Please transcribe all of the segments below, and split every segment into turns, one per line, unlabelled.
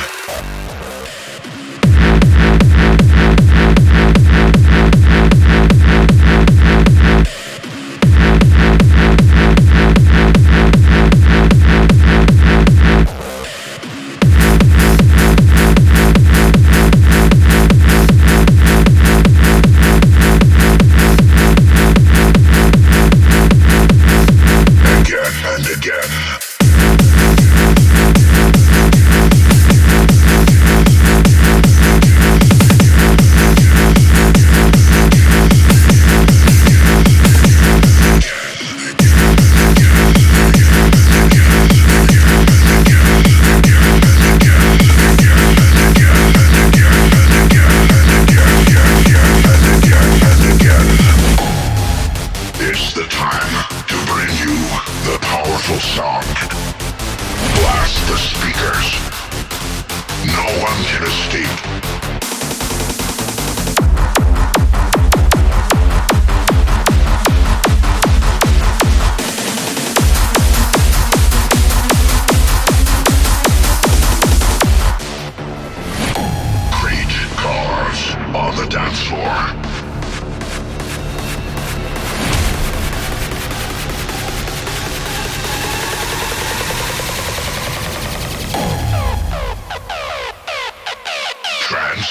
Yeah. Powerful song. Blast the speakers. No one can escape.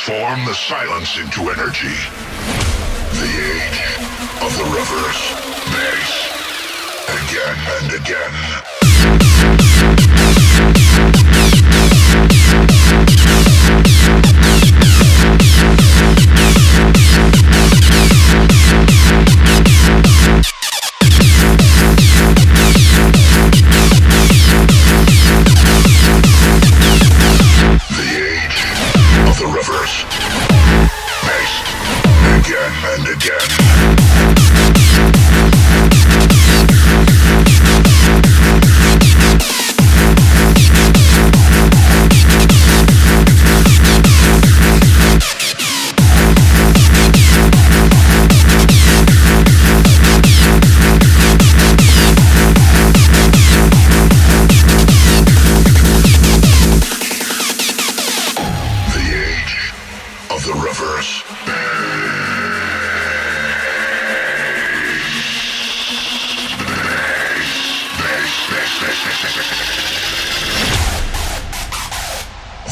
Transform the silence into energy. The age of the reverse bass. Again and again. of the reverse.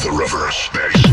The reverse. Bass.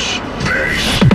Force Bass.